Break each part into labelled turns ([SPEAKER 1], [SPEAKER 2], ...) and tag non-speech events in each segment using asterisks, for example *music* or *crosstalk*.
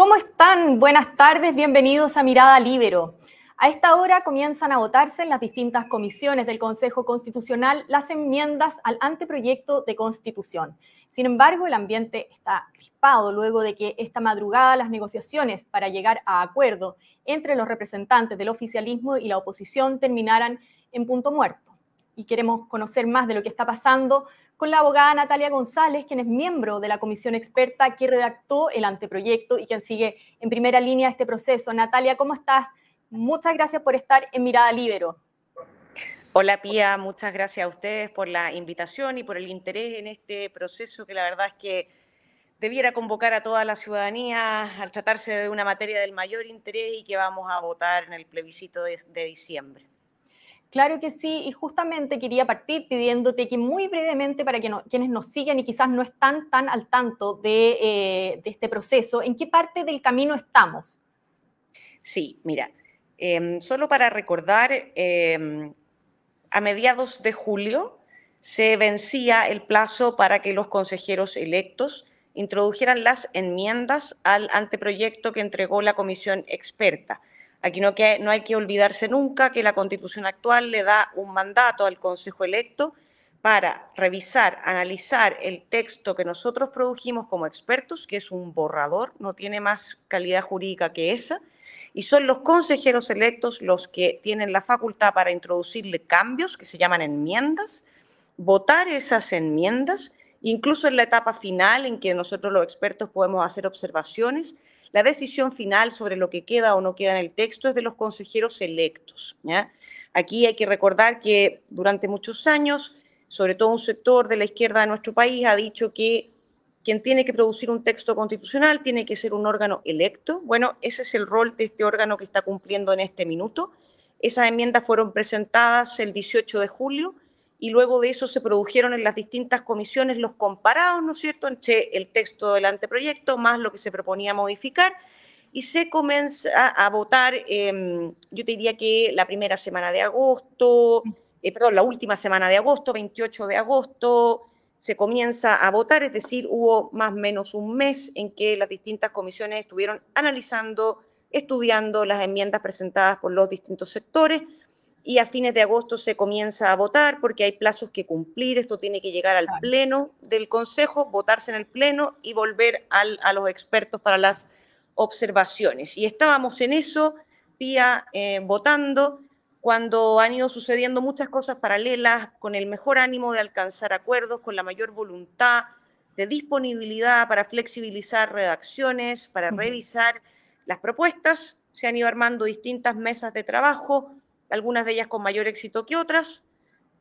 [SPEAKER 1] ¿Cómo están? Buenas tardes, bienvenidos a Mirada Libero. A esta hora comienzan a votarse en las distintas comisiones del Consejo Constitucional las enmiendas al anteproyecto de constitución. Sin embargo, el ambiente está crispado luego de que esta madrugada las negociaciones para llegar a acuerdo entre los representantes del oficialismo y la oposición terminaran en punto muerto. Y queremos conocer más de lo que está pasando con la abogada Natalia González, quien es miembro de la comisión experta que redactó el anteproyecto y quien sigue en primera línea este proceso. Natalia, ¿cómo estás? Muchas gracias por estar en Mirada Libero.
[SPEAKER 2] Hola Pía, muchas gracias a ustedes por la invitación y por el interés en este proceso que la verdad es que debiera convocar a toda la ciudadanía al tratarse de una materia del mayor interés y que vamos a votar en el plebiscito de, diciembre.
[SPEAKER 1] Claro que sí, y justamente quería partir pidiéndote que muy brevemente para que quienes nos siguen y quizás no están tan al tanto de, eh, este proceso, ¿en qué parte del camino estamos?
[SPEAKER 2] Sí, mira, em, solo para recordar, em, a mediados de julio se vencía el plazo para que los consejeros electos introdujeran las enmiendas al anteproyecto que entregó la comisión experta. Aquí no, hay que olvidarse nunca que la constitución actual le da un mandato al Consejo electo para revisar, analizar el texto que nosotros produjimos como expertos, que es un borrador, no tiene más calidad jurídica que esa, y son los consejeros electos los que tienen la facultad para introducirle cambios, que se llaman enmiendas, votar esas enmiendas, incluso en la etapa final en que nosotros los expertos podemos hacer observaciones, la decisión final sobre lo que queda o no queda en el texto es de los consejeros electos. Aquí hay que recordar que durante muchos años, sobre todo un sector de la izquierda de nuestro país ha dicho que quien tiene que producir un texto constitucional tiene que ser un órgano electo. Bueno, ese es el rol de este órgano que está cumpliendo en este minuto. Esas enmiendas fueron presentadas el 18 de julio y luego de eso se produjeron en las distintas comisiones los comparados, ¿no es cierto?, entre el texto del anteproyecto más lo que se proponía modificar y se comienza a votar, em, yo te diría que la primera semana de agosto, eh, perdón, la última semana de agosto, 28 de agosto, se comienza a votar, es decir, hubo más o menos un mes en que las distintas comisiones estuvieron analizando, estudiando las enmiendas presentadas por los distintos sectores y a fines de agosto se comienza a votar porque hay plazos que cumplir, esto tiene que llegar al pleno del Consejo, votarse en el pleno y volver a los expertos para las observaciones. Y estábamos en eso, Pía, eh, votando, cuando han ido sucediendo muchas cosas paralelas, con el mejor ánimo de alcanzar acuerdos, con la mayor voluntad de disponibilidad para flexibilizar redacciones, para revisar las propuestas, se han ido armando distintas mesas de trabajo, algunas de ellas con mayor éxito que otras,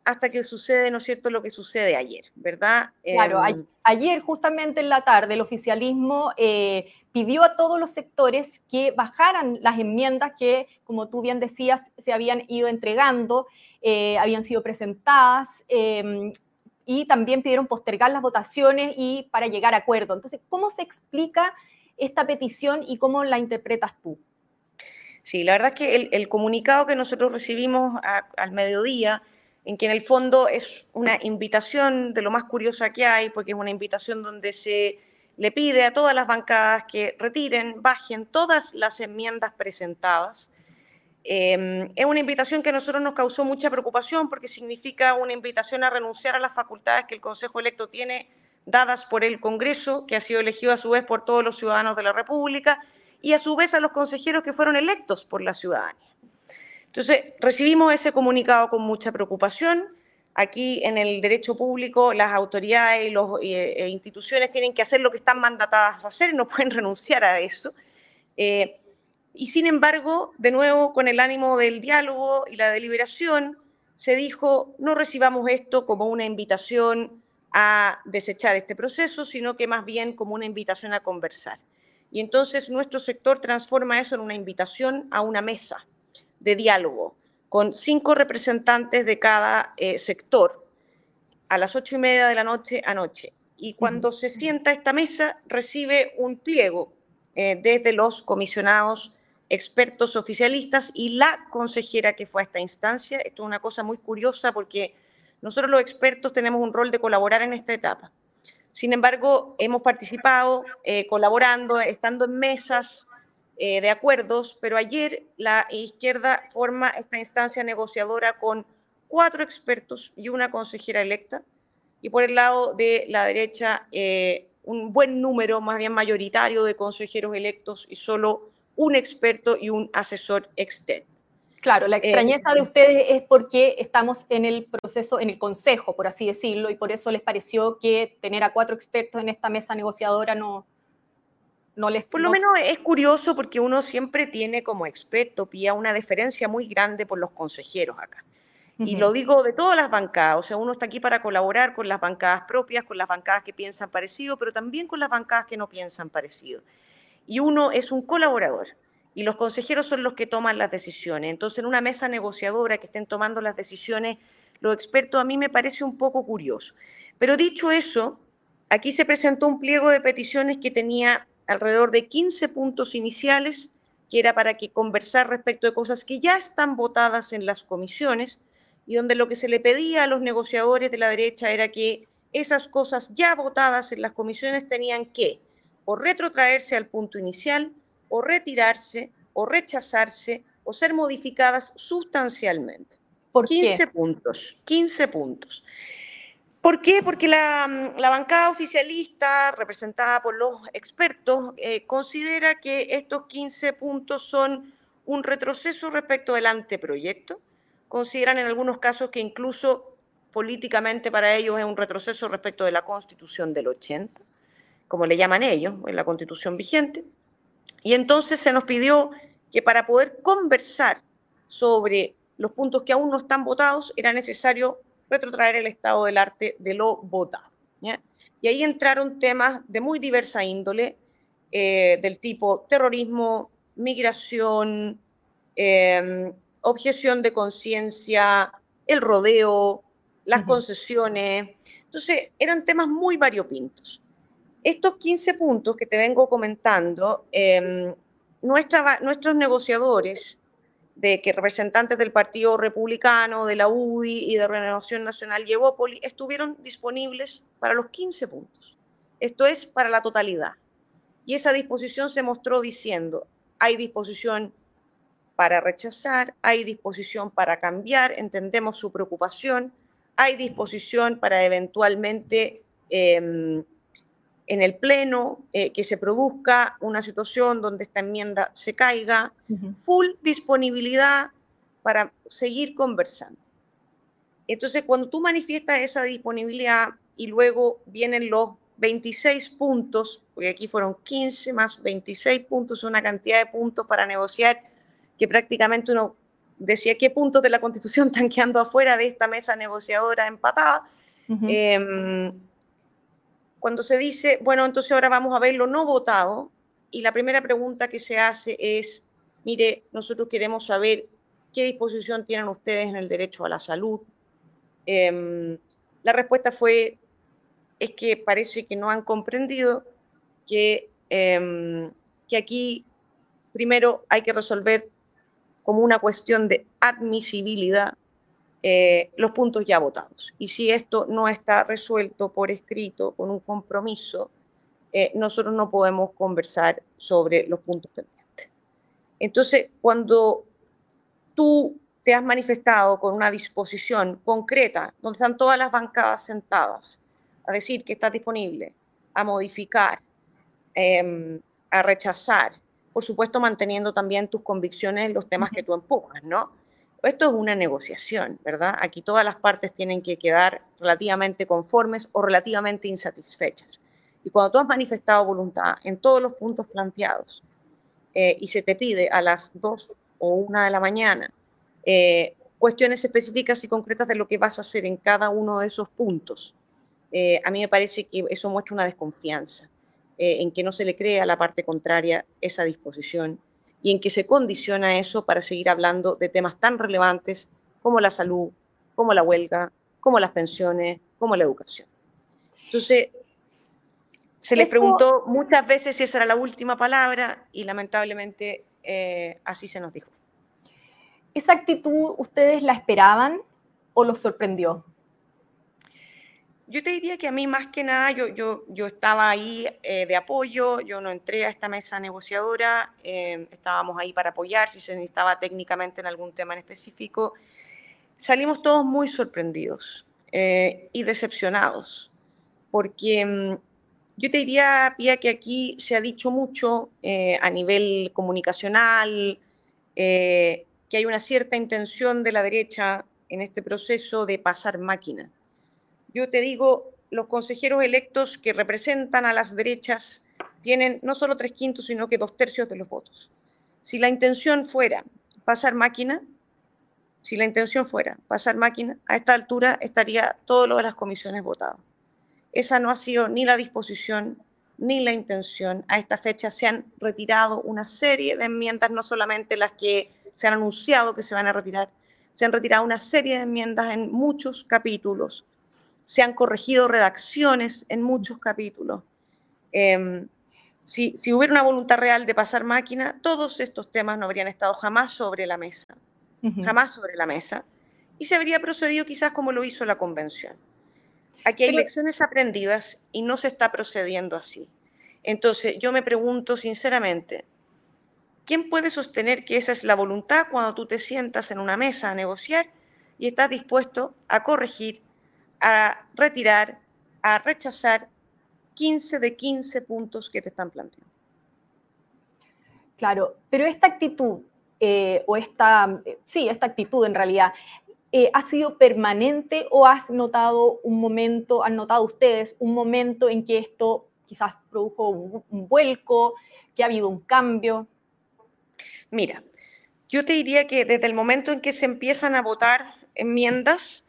[SPEAKER 2] hasta que sucede, ¿no es cierto?, lo que sucede ayer, ¿verdad?
[SPEAKER 1] Claro, em, ayer justamente en la tarde el oficialismo eh, pidió a todos los sectores que bajaran las enmiendas que, como tú bien decías, se habían ido entregando, eh, habían sido presentadas. Em, y también pidieron postergar las votaciones y para llegar a acuerdo. Entonces, ¿cómo se explica esta petición y cómo la interpretas tú?
[SPEAKER 2] Sí, la verdad es que el, comunicado que nosotros recibimos al mediodía, en que en el fondo es una invitación de lo más curiosa que hay, porque es una invitación donde se le pide a todas las bancadas que retiren, bajen todas las enmiendas presentadas. Em, es una invitación que a nosotros nos causó mucha preocupación porque significa una invitación a renunciar a las facultades que el Consejo electo tiene dadas por el Congreso, que ha sido elegido a su vez por todos los ciudadanos de la República, y a su vez a los consejeros que fueron electos por la ciudadanía. Entonces, recibimos ese comunicado con mucha preocupación. Aquí en el derecho público las autoridades y las eh, instituciones tienen que hacer lo que están mandatadas a hacer no *laughs* pueden renunciar a eso. Eh, y sin embargo, de nuevo, con el ánimo del diálogo y la deliberación, se dijo, no recibamos esto como una invitación a desechar este proceso, sino que más bien como una invitación a conversar. Y entonces nuestro sector transforma eso en una invitación a una mesa de diálogo con cinco representantes de cada eh, sector a las ocho y media de la noche anoche. Y cuando se sienta esta mesa, recibe un pliego eh, desde los comisionados expertos oficialistas y la consejera que fue a esta instancia. Esto es una cosa muy curiosa porque nosotros los expertos tenemos un rol de colaborar en esta etapa. Sin embargo, hemos participado, eh, colaborando, estando en mesas eh, de acuerdos, pero ayer la izquierda forma esta instancia negociadora con cuatro expertos y una consejera electa, y por el lado de la derecha eh, un buen número, más bien mayoritario, de consejeros electos y solo un experto y un asesor externo.
[SPEAKER 1] Claro, la extrañeza de ustedes es porque estamos en el proceso, en el consejo, por así decirlo, y por eso les pareció que tener a cuatro expertos en esta mesa negociadora no, no les...
[SPEAKER 2] Por lo menos es curioso porque uno siempre tiene como experto, Pía, una deferencia muy grande por los consejeros acá. Y lo digo de todas las bancadas, o sea, uno está aquí para colaborar con las bancadas propias, con las bancadas que piensan parecido, pero también con las bancadas que no piensan parecido. Y uno es un colaborador y los consejeros son los que toman las decisiones. Entonces, en una mesa negociadora que estén tomando las decisiones, los expertos a mí me parece un poco curioso. Pero dicho eso, aquí se presentó un pliego de peticiones que tenía alrededor de 15 puntos iniciales, que era para que conversar respecto de cosas que ya están votadas en las comisiones y donde lo que se le pedía a los negociadores de la derecha era que esas cosas ya votadas en las comisiones tenían que o retrotraerse al punto inicial o retirarse o rechazarse o ser modificadas sustancialmente.
[SPEAKER 1] ¿Por
[SPEAKER 2] 15 puntos, 15 puntos. ¿Por qué? Porque la, bancada oficialista, representada por los expertos, eh, considera que estos 15 puntos son un retroceso respecto del anteproyecto. Consideran en algunos casos que incluso políticamente para ellos es un retroceso respecto de la constitución del 80, como le llaman ellos, en la constitución vigente. Y entonces se nos pidió que para poder conversar sobre los puntos que aún no están votados, era necesario retrotraer el estado del arte de lo votado. Y ahí entraron temas de muy diversa índole, eh, del tipo terrorismo, migración, em, objeción de conciencia, el rodeo, las concesiones. Entonces, eran temas muy variopintos. Estos 15 puntos que te vengo comentando, em, nuestros negociadores, de que representantes del Partido Republicano, de la UDI y de Renovación Nacional y estuvieron disponibles para los 15 puntos. Esto es para la totalidad. Y esa disposición se mostró diciendo, hay disposición para rechazar, hay disposición para cambiar, entendemos su preocupación, hay disposición para eventualmente em, en el Pleno, eh, que se produzca una situación donde esta enmienda se caiga, full disponibilidad para seguir conversando. Entonces, cuando tú manifiestas esa disponibilidad y luego vienen los 26 puntos, porque aquí fueron 15 más 26 puntos, una cantidad de puntos para negociar que prácticamente uno decía qué puntos de la Constitución *laughs* están quedando afuera de esta mesa negociadora empatada cuando se dice, bueno, entonces ahora vamos a ver lo no votado, y la primera pregunta que se hace es, mire, nosotros queremos saber qué disposición tienen ustedes en el derecho a la salud. Em, la respuesta fue, es que parece que no han comprendido que, em, que aquí primero hay que resolver como una cuestión de admisibilidad eh, los puntos ya votados. Y si esto no está resuelto por escrito, con un compromiso, eh, nosotros no podemos conversar sobre los puntos pendientes. Entonces, cuando tú te has manifestado con una disposición concreta, donde están todas las bancadas sentadas, a decir que estás disponible a modificar, em, a rechazar, por supuesto manteniendo también tus convicciones en los temas que tú empujas, ¿no? Esto es una negociación, ¿verdad? Aquí todas las partes tienen que quedar relativamente conformes o relativamente insatisfechas. Y cuando tú has manifestado voluntad en todos los puntos planteados eh, y se te pide a las 2 o 1 de la mañana eh, cuestiones específicas y concretas de lo que vas a hacer en cada uno de esos puntos, eh, a mí me parece que eso muestra una desconfianza en que no se le cree a la parte contraria esa disposición y en que se condiciona eso para seguir hablando de temas tan relevantes como la salud, como la huelga, como las pensiones, como la educación. Entonces, se les preguntó muchas veces si esa era la última palabra y lamentablemente eh, así se nos dijo.
[SPEAKER 1] ¿Esa actitud ustedes la esperaban o los sorprendió?
[SPEAKER 2] Yo te diría que a mí más que nada, yo, yo, yo estaba ahí eh, de apoyo, yo no entré a esta mesa negociadora, eh, estábamos ahí para apoyar si se necesitaba técnicamente en algún tema en específico. Salimos todos muy sorprendidos eh, y decepcionados, porque mm, yo te diría, Pía, que aquí se ha dicho mucho a nivel comunicacional, que hay una cierta intención de la derecha en este proceso de pasar máquina yo te digo, los consejeros electos que representan a las derechas tienen no solo tres quintos, sino que dos tercios de los votos. Si la intención fuera pasar máquina, si la intención fuera pasar máquina, a esta altura estaría todo lo de las comisiones votado. Esa no ha sido ni la disposición ni la intención. A esta fecha se han retirado una serie de enmiendas, no solamente las que se han anunciado que se van a retirar, se han retirado una serie de enmiendas en muchos capítulos se han corregido redacciones en muchos capítulos. Em, si, hubiera una voluntad real de pasar máquina, todos estos temas no habrían estado jamás sobre la mesa, jamás sobre la mesa, y se habría procedido quizás como lo hizo la convención. Aquí hay lecciones aprendidas y no se está procediendo así. Entonces, yo me pregunto sinceramente, ¿quién puede sostener que esa es la voluntad cuando tú te sientas en una mesa a negociar y estás dispuesto a corregir a retirar, a rechazar 15 de 15 puntos que te están planteando.
[SPEAKER 1] Claro, pero esta actitud, eh, o esta, sí, esta actitud en realidad, eh, ¿ha sido permanente o has notado un momento, han notado ustedes un momento en que esto quizás produjo un, un vuelco, que ha habido un cambio?
[SPEAKER 2] Mira, yo te diría que desde el momento en que se empiezan a votar enmiendas,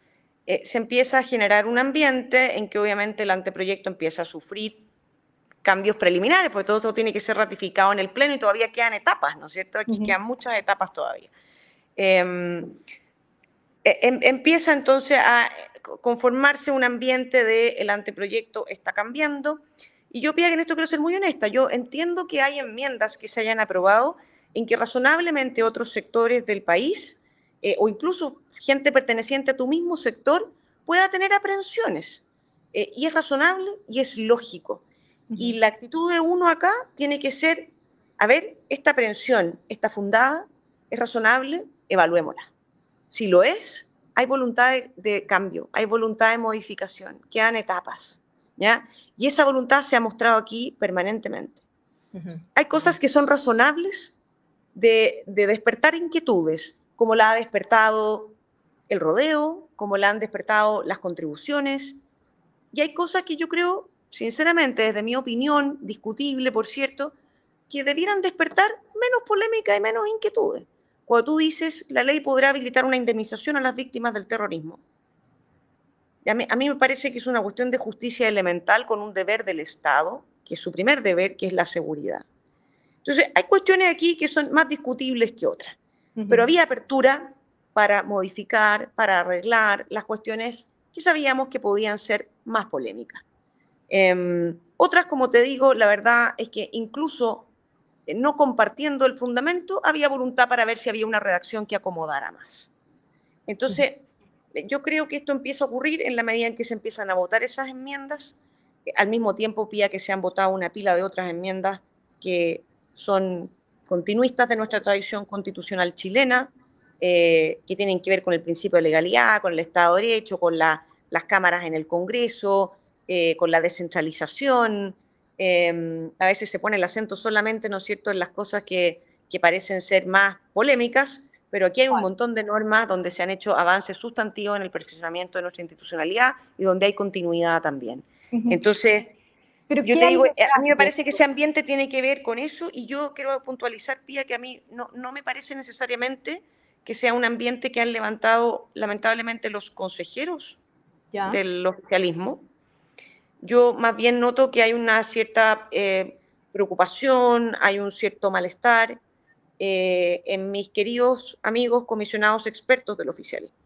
[SPEAKER 2] eh, se empieza a generar un ambiente en que obviamente el anteproyecto empieza a sufrir cambios preliminares, porque todo esto tiene que ser ratificado en el Pleno y todavía quedan etapas, ¿no es cierto? Aquí quedan muchas etapas todavía. Em, e, em, empieza entonces a conformarse un ambiente de el anteproyecto está cambiando. Y yo pido que en esto quiero ser muy honesta. Yo entiendo que hay enmiendas que se hayan aprobado en que razonablemente otros sectores del país eh, o incluso gente perteneciente a tu mismo sector pueda tener aprensiones. Eh, y es razonable y es lógico. Y la actitud de uno acá tiene que ser, a ver, esta aprensión está fundada, es razonable, evaluémosla. Si lo es, hay voluntad de, cambio, hay voluntad de modificación, quedan etapas. ¿ya? Y esa voluntad se ha mostrado aquí permanentemente. Hay cosas que son razonables de, de despertar inquietudes, como la ha despertado el rodeo, como la han despertado las contribuciones. Y hay cosas que yo creo, sinceramente, desde mi opinión, discutible, por cierto, que debieran despertar menos polémica y menos inquietudes. Cuando tú dices, la ley podrá habilitar una indemnización a las víctimas del terrorismo. A mí, a mí me parece que es una cuestión de justicia elemental con un deber del Estado, que es su primer deber, que es la seguridad. Entonces, hay cuestiones aquí que son más discutibles que otras. Pero había apertura para modificar, para arreglar las cuestiones que sabíamos que podían ser más polémicas. Em, otras, como te digo, la verdad es que incluso eh, no compartiendo el fundamento, había voluntad para ver si había una redacción que acomodara más. Entonces, yo creo que esto empieza a ocurrir en la medida en que se empiezan a votar esas enmiendas, al mismo tiempo pía que se han votado una pila de otras enmiendas que son continuistas de nuestra tradición constitucional chilena, eh, que tienen que ver con el principio de legalidad, con el Estado de Derecho, con las cámaras en el Congreso, eh, con la descentralización. Em, a veces se pone el acento solamente, ¿no es cierto?, en las cosas que, que parecen ser más polémicas, pero aquí hay un montón de normas donde se han hecho avances sustantivos en el perfeccionamiento de nuestra institucionalidad y donde hay continuidad también. Entonces, yo te digo, eh, a mí me parece que ese ambiente tiene que ver con eso y yo quiero puntualizar, Pía, que a mí no, no me parece necesariamente que sea un ambiente que han levantado lamentablemente los consejeros del oficialismo. Yo más bien noto que hay una cierta eh, preocupación, hay un cierto malestar eh, en mis queridos amigos comisionados expertos del oficialismo.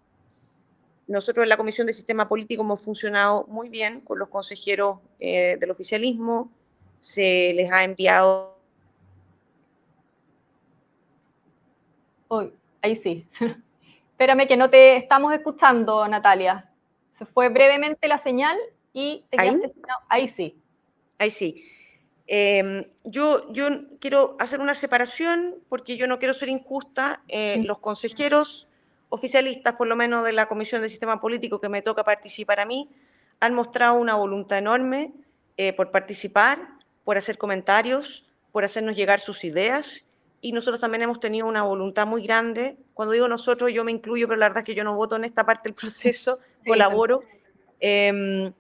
[SPEAKER 2] Nosotros en la Comisión de Sistema Político hemos funcionado muy bien con los consejeros eh, del oficialismo. Se les ha enviado...
[SPEAKER 1] Hoy, ahí sí. *laughs* Espérame que no te estamos escuchando, Natalia. Se fue brevemente la señal Y te ¿Ahí? ahí sí.
[SPEAKER 2] Ahí sí. Em, yo, yo quiero hacer una separación porque yo no quiero ser injusta. Eh, los consejeros oficialistas, por lo menos de la Comisión de Sistema Político que me toca participar a mí, han mostrado una voluntad enorme eh, por participar, por hacer comentarios, por hacernos llegar sus ideas. Y nosotros también hemos tenido una voluntad muy grande. Cuando digo nosotros, yo me incluyo, pero la verdad es que yo no voto en esta parte del *laughs* proceso, colaboro. Eh,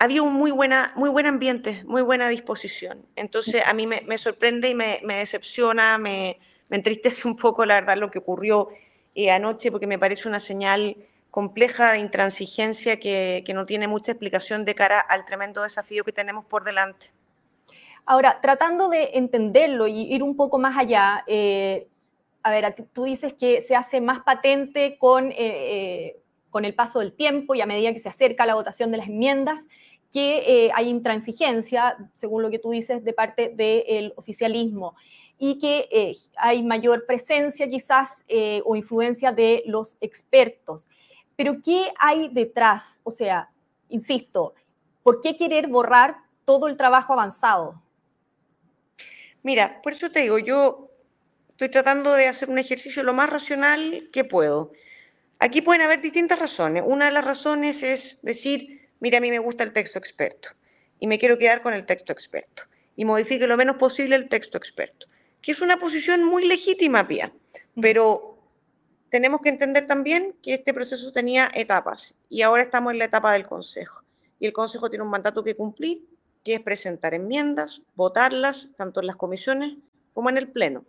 [SPEAKER 2] había un muy, buena, muy buen ambiente, muy buena disposición. Entonces, a mí me, sorprende y me, decepciona, me, entristece *laughs* un poco, la verdad, lo que ocurrió eh, anoche, porque me parece una señal compleja de intransigencia que, no tiene mucha explicación de cara al tremendo desafío que tenemos por delante.
[SPEAKER 1] Ahora, tratando de entenderlo y ir un poco más allá, eh, a ver, tú dices que se hace más patente con, eh, con el paso del tiempo y a medida que se acerca la votación de las enmiendas que hay intransigencia, según lo que tú dices, de parte del oficialismo y que eh, hay mayor presencia quizás eh, o influencia de los expertos. Pero ¿qué hay detrás? O sea, insisto, ¿por qué querer borrar todo el trabajo avanzado?
[SPEAKER 2] Mira, por eso te digo, yo estoy tratando de hacer un ejercicio lo más racional que puedo. Aquí pueden haber distintas razones. Una de las razones es decir, mire, a mí me gusta el texto experto y me quiero quedar con el texto experto y modifique lo menos posible el texto experto, que es una posición muy legítima, Pía, pero tenemos que entender también que este proceso tenía etapas y ahora estamos en la etapa del Consejo. Y el Consejo tiene un mandato que cumplir, que es presentar enmiendas, votarlas, tanto en las comisiones como en el Pleno.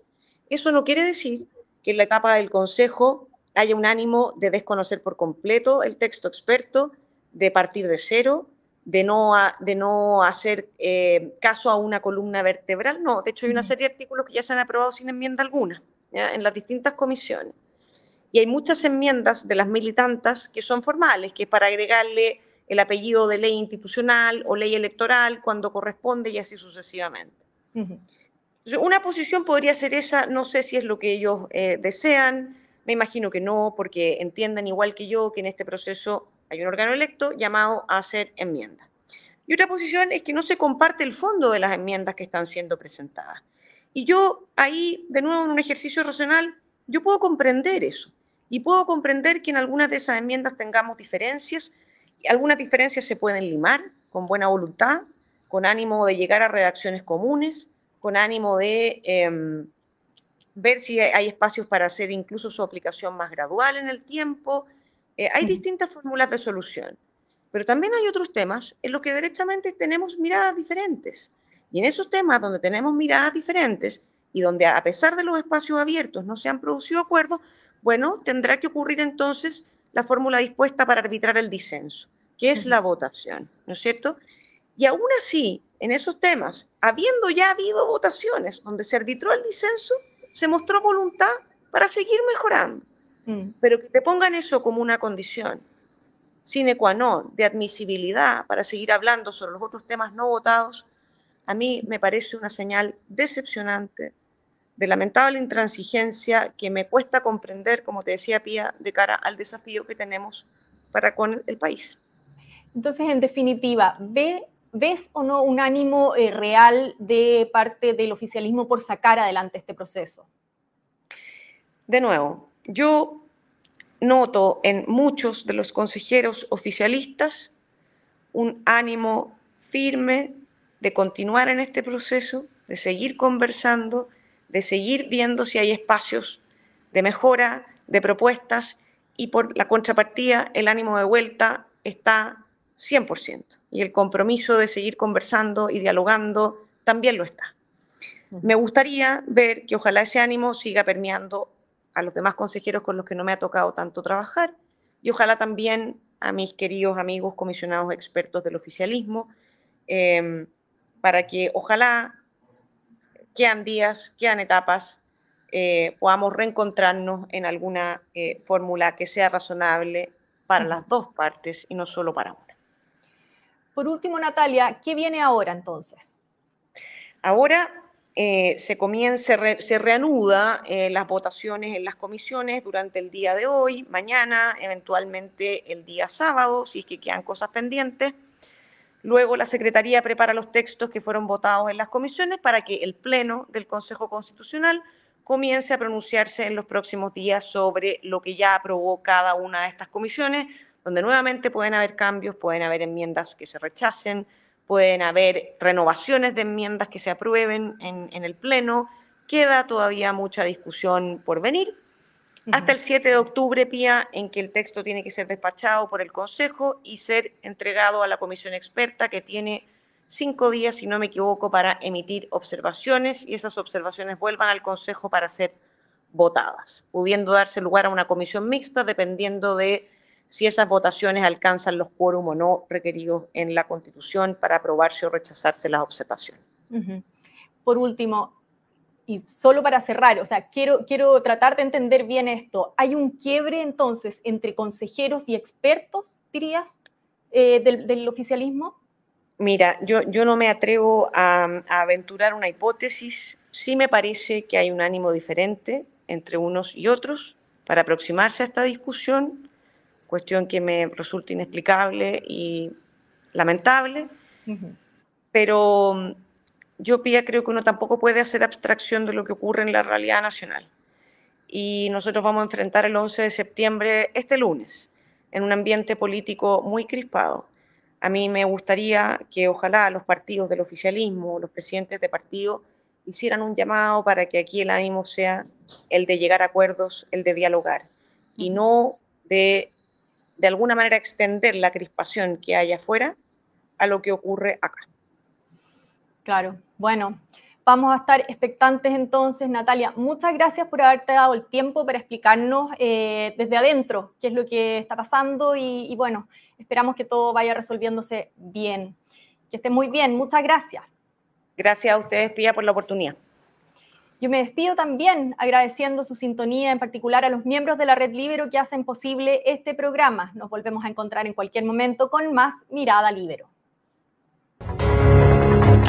[SPEAKER 2] Eso no quiere decir que en la etapa del Consejo haya un ánimo de desconocer por completo el texto experto de partir de cero, de no, de no hacer eh, caso a una columna vertebral. No, de hecho hay una serie de artículos que ya se han aprobado sin enmienda alguna en las distintas comisiones. Y hay muchas enmiendas de las militantas que son formales, que es para agregarle el apellido de ley institucional o ley electoral cuando corresponde y así sucesivamente. Una posición podría ser esa, no sé si es lo que ellos eh, desean, me imagino que no, porque entienden igual que yo que en este proceso hay un órgano electo llamado a hacer enmiendas. Y otra posición es que no se comparte el fondo de las enmiendas que están siendo presentadas. Y yo ahí, de nuevo, en un ejercicio racional, yo puedo comprender eso. Y puedo comprender que en algunas de esas enmiendas tengamos diferencias. Algunas diferencias se pueden limar con buena voluntad, con ánimo de llegar a redacciones comunes, con ánimo de em, ver si hay espacios para hacer incluso su aplicación más gradual en el tiempo, eh, hay distintas fórmulas de solución, pero también hay otros temas en los que derechamente tenemos miradas diferentes. Y en esos temas donde tenemos miradas diferentes y donde a pesar de los espacios abiertos no se han producido acuerdos, bueno, tendrá que ocurrir entonces la fórmula dispuesta para arbitrar el disenso, que es la votación, ¿no es cierto? Y aún así, en esos temas, habiendo ya habido votaciones donde se arbitró el disenso, se mostró voluntad para seguir mejorando. Mm. Pero que te pongan eso como una condición sine qua non de admisibilidad para seguir hablando sobre los otros temas no votados, a mí me parece una señal decepcionante de lamentable intransigencia que me cuesta comprender, como te decía Pía, de cara al desafío que tenemos para con el país.
[SPEAKER 1] Entonces, en definitiva, ¿ves o no un ánimo eh, real de parte del oficialismo por sacar adelante este proceso?
[SPEAKER 2] De nuevo, yo noto en muchos de los consejeros oficialistas un ánimo firme de continuar en este proceso, de seguir conversando, de seguir viendo si hay espacios de mejora, de propuestas, y por la contrapartida el ánimo de vuelta está 100%, y el compromiso de seguir conversando y dialogando también lo está. Me gustaría ver que ojalá ese ánimo siga permeando a los demás consejeros con los que no me ha tocado tanto trabajar y ojalá también a mis queridos amigos comisionados expertos del oficialismo, em, para que ojalá quedan días, quedan etapas, eh, podamos reencontrarnos en alguna eh, fórmula que sea razonable para las dos partes y no solo para una.
[SPEAKER 1] Por último, Natalia, ¿qué viene ahora entonces?
[SPEAKER 2] Ahora eh, se comienza, se reanuda eh, las votaciones en las comisiones durante el día de hoy, mañana, eventualmente el día sábado, si es que quedan cosas pendientes. Luego la Secretaría prepara los textos que fueron votados en las comisiones para que el Pleno del Consejo Constitucional comience a pronunciarse en los próximos días sobre lo que ya aprobó cada una de estas comisiones, donde nuevamente pueden haber cambios, pueden haber enmiendas que se rechacen, pueden haber renovaciones de enmiendas que se aprueben en, el Pleno. Queda todavía mucha discusión por venir. Hasta el 7 de octubre, Pía, en que el texto tiene que ser despachado por el Consejo y ser entregado a la comisión experta que tiene cinco días, si no me equivoco, para emitir observaciones y esas observaciones vuelvan al Consejo para ser votadas, pudiendo darse lugar a una comisión mixta dependiendo de si esas votaciones alcanzan los quórum o no requeridos en la Constitución para aprobarse o rechazarse las observaciones.
[SPEAKER 1] Por último, y solo para cerrar, o sea, quiero, quiero tratar de entender bien esto. ¿Hay un quiebre entonces entre consejeros y expertos, dirías, eh, del, oficialismo?
[SPEAKER 2] Mira, yo, yo no me atrevo a, a, aventurar una hipótesis. Sí me parece que hay un ánimo diferente entre unos y otros para aproximarse a esta discusión cuestión que me resulta inexplicable y lamentable, pero mm, yo Pía, creo que uno tampoco puede hacer abstracción de lo que ocurre en la realidad nacional. Y nosotros vamos a enfrentar el 11 de septiembre, este lunes, en un ambiente político muy crispado. A mí me gustaría que ojalá los partidos del oficialismo, los presidentes de partido, hicieran un llamado para que aquí el ánimo sea el de llegar a acuerdos, el de dialogar, y no de de alguna manera extender la crispación que hay afuera a lo que ocurre acá.
[SPEAKER 1] Claro, bueno, vamos a estar expectantes entonces, Natalia. Muchas gracias por haberte dado el tiempo para explicarnos eh, desde adentro qué es lo que está pasando y, y bueno, esperamos que todo vaya resolviéndose bien. Que esté muy bien, muchas gracias.
[SPEAKER 2] Gracias a ustedes, Pía, por la oportunidad.
[SPEAKER 1] Yo me despido también agradeciendo su sintonía, en particular a los miembros de la Red Libero que hacen posible este programa. Nos volvemos a encontrar en cualquier momento con más Mirada Libero.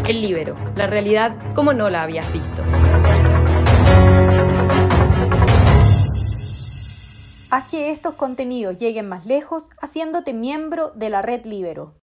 [SPEAKER 3] El Libero, la realidad como no la habías visto.
[SPEAKER 1] Haz que estos contenidos lleguen más lejos haciéndote miembro de la Red Libero.